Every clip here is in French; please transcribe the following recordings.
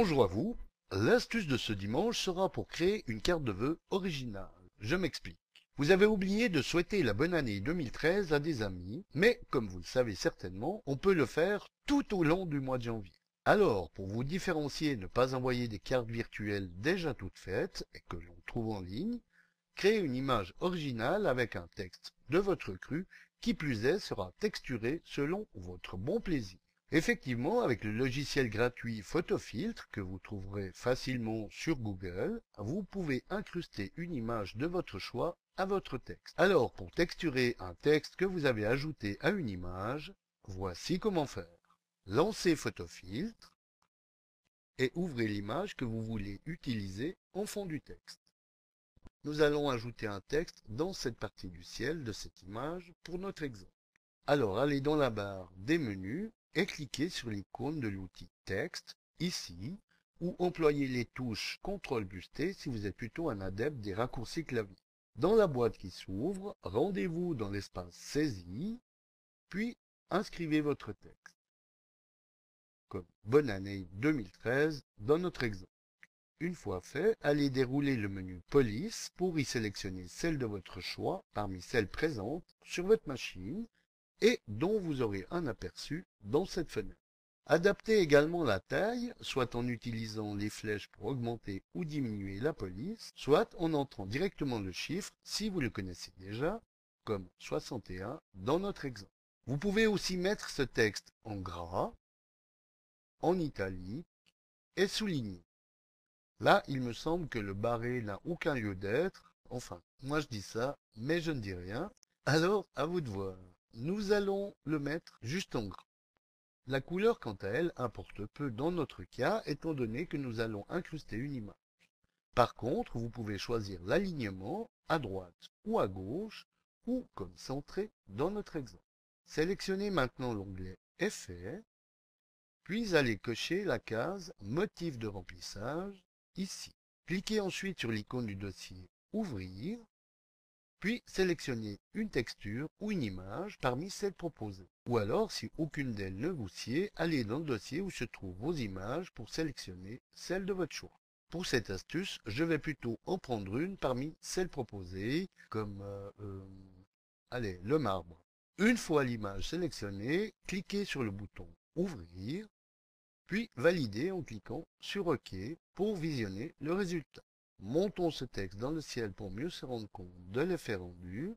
Bonjour à vous. L'astuce de ce dimanche sera pour créer une carte de vœux originale. Je m'explique. Vous avez oublié de souhaiter la bonne année 2013 à des amis, mais comme vous le savez certainement, on peut le faire tout au long du mois de janvier. Alors, pour vous différencier et ne pas envoyer des cartes virtuelles déjà toutes faites et que l'on trouve en ligne, créez une image originale avec un texte de votre cru qui plus est sera texturé selon votre bon plaisir. Effectivement, avec le logiciel gratuit Photofiltre que vous trouverez facilement sur Google, vous pouvez incruster une image de votre choix à votre texte. Alors, pour texturer un texte que vous avez ajouté à une image, voici comment faire. Lancez Photofiltre et ouvrez l'image que vous voulez utiliser en fond du texte. Nous allons ajouter un texte dans cette partie du ciel de cette image pour notre exemple. Alors, allez dans la barre des menus et cliquez sur l'icône de l'outil Texte, ici, ou employez les touches CTRL busté si vous êtes plutôt un adepte des raccourcis clavier. Dans la boîte qui s'ouvre, rendez-vous dans l'espace Saisie, puis inscrivez votre texte. Comme Bonne année 2013 dans notre exemple. Une fois fait, allez dérouler le menu Police pour y sélectionner celle de votre choix parmi celles présentes sur votre machine et dont vous aurez un aperçu dans cette fenêtre. Adaptez également la taille, soit en utilisant les flèches pour augmenter ou diminuer la police, soit en entrant directement le chiffre si vous le connaissez déjà, comme 61 dans notre exemple. Vous pouvez aussi mettre ce texte en gras, en italique et souligné. Là, il me semble que le barré n'a aucun lieu d'être. Enfin, moi je dis ça, mais je ne dis rien. Alors, à vous de voir. Nous allons le mettre juste en gras. La couleur, quant à elle, importe peu dans notre cas, étant donné que nous allons incruster une image. Par contre, vous pouvez choisir l'alignement à droite ou à gauche, ou comme centré dans notre exemple. Sélectionnez maintenant l'onglet Effets, puis allez cocher la case Motif de remplissage, ici. Cliquez ensuite sur l'icône du dossier Ouvrir, puis sélectionnez une texture ou une image parmi celles proposées. Ou alors, si aucune d'elles ne vous sied, allez dans le dossier où se trouvent vos images pour sélectionner celle de votre choix. Pour cette astuce, je vais plutôt en prendre une parmi celles proposées, comme euh, euh, allez, le marbre. Une fois l'image sélectionnée, cliquez sur le bouton Ouvrir, puis Valider en cliquant sur OK pour visionner le résultat. Montons ce texte dans le ciel pour mieux se rendre compte de l'effet rendu.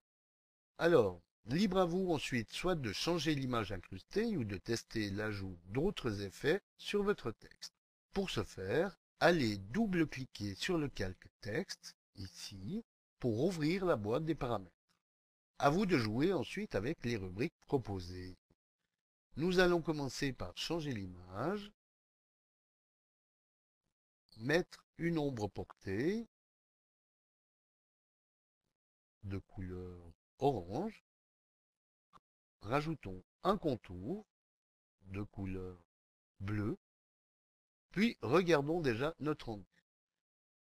Alors, libre à vous ensuite soit de changer l'image incrustée ou de tester l'ajout d'autres effets sur votre texte. Pour ce faire, allez double-cliquer sur le calque texte, ici, pour ouvrir la boîte des paramètres. À vous de jouer ensuite avec les rubriques proposées. Nous allons commencer par changer l'image, mettre une ombre portée de couleur orange. Rajoutons un contour de couleur bleue. Puis regardons déjà notre onde.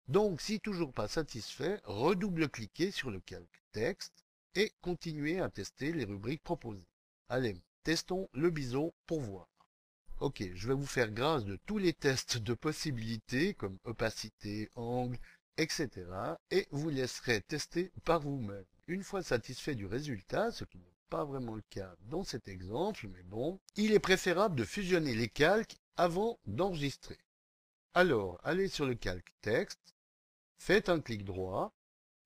Donc, si toujours pas satisfait, redouble-cliquez sur le calque texte et continuez à tester les rubriques proposées. Allez, testons le bison pour voir. Ok, je vais vous faire grâce de tous les tests de possibilités comme opacité, angle, etc. et vous laisserez tester par vous-même. Une fois satisfait du résultat, ce qui n'est pas vraiment le cas dans cet exemple, mais bon, il est préférable de fusionner les calques avant d'enregistrer. Alors, allez sur le calque texte, faites un clic droit,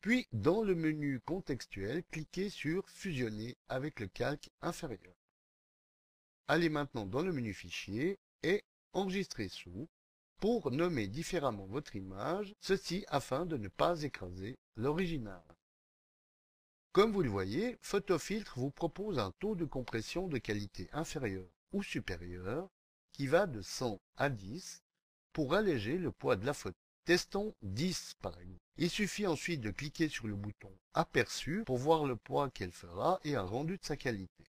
puis dans le menu contextuel, cliquez sur fusionner avec le calque inférieur. Allez maintenant dans le menu Fichier et Enregistrer sous pour nommer différemment votre image, ceci afin de ne pas écraser l'original. Comme vous le voyez, Photofiltre vous propose un taux de compression de qualité inférieure ou supérieure qui va de 100 à 10 pour alléger le poids de la photo. Testons 10 par exemple. Il suffit ensuite de cliquer sur le bouton Aperçu pour voir le poids qu'elle fera et un rendu de sa qualité.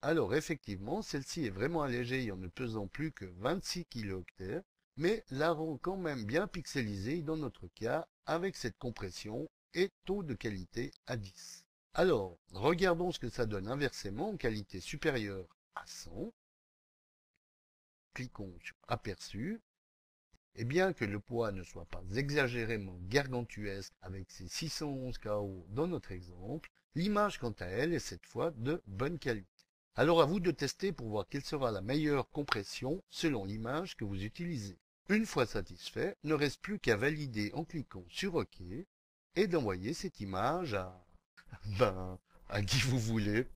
Alors effectivement, celle-ci est vraiment allégée en ne pesant plus que 26 kHz, mais la rend quand même bien pixelisée dans notre cas avec cette compression et taux de qualité à 10. Alors, regardons ce que ça donne inversement en qualité supérieure à 100. Cliquons sur Aperçu. Et bien que le poids ne soit pas exagérément gargantuesque avec ses 611 KO dans notre exemple, l'image quant à elle est cette fois de bonne qualité. Alors à vous de tester pour voir quelle sera la meilleure compression selon l'image que vous utilisez. Une fois satisfait, ne reste plus qu'à valider en cliquant sur OK et d'envoyer cette image à... ben, à qui vous voulez.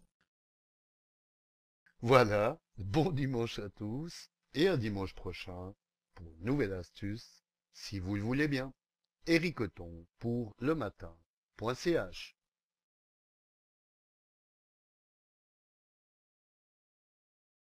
Voilà, bon dimanche à tous et à dimanche prochain pour une nouvelle astuce, si vous le voulez bien. Ericoton pour le matin.ch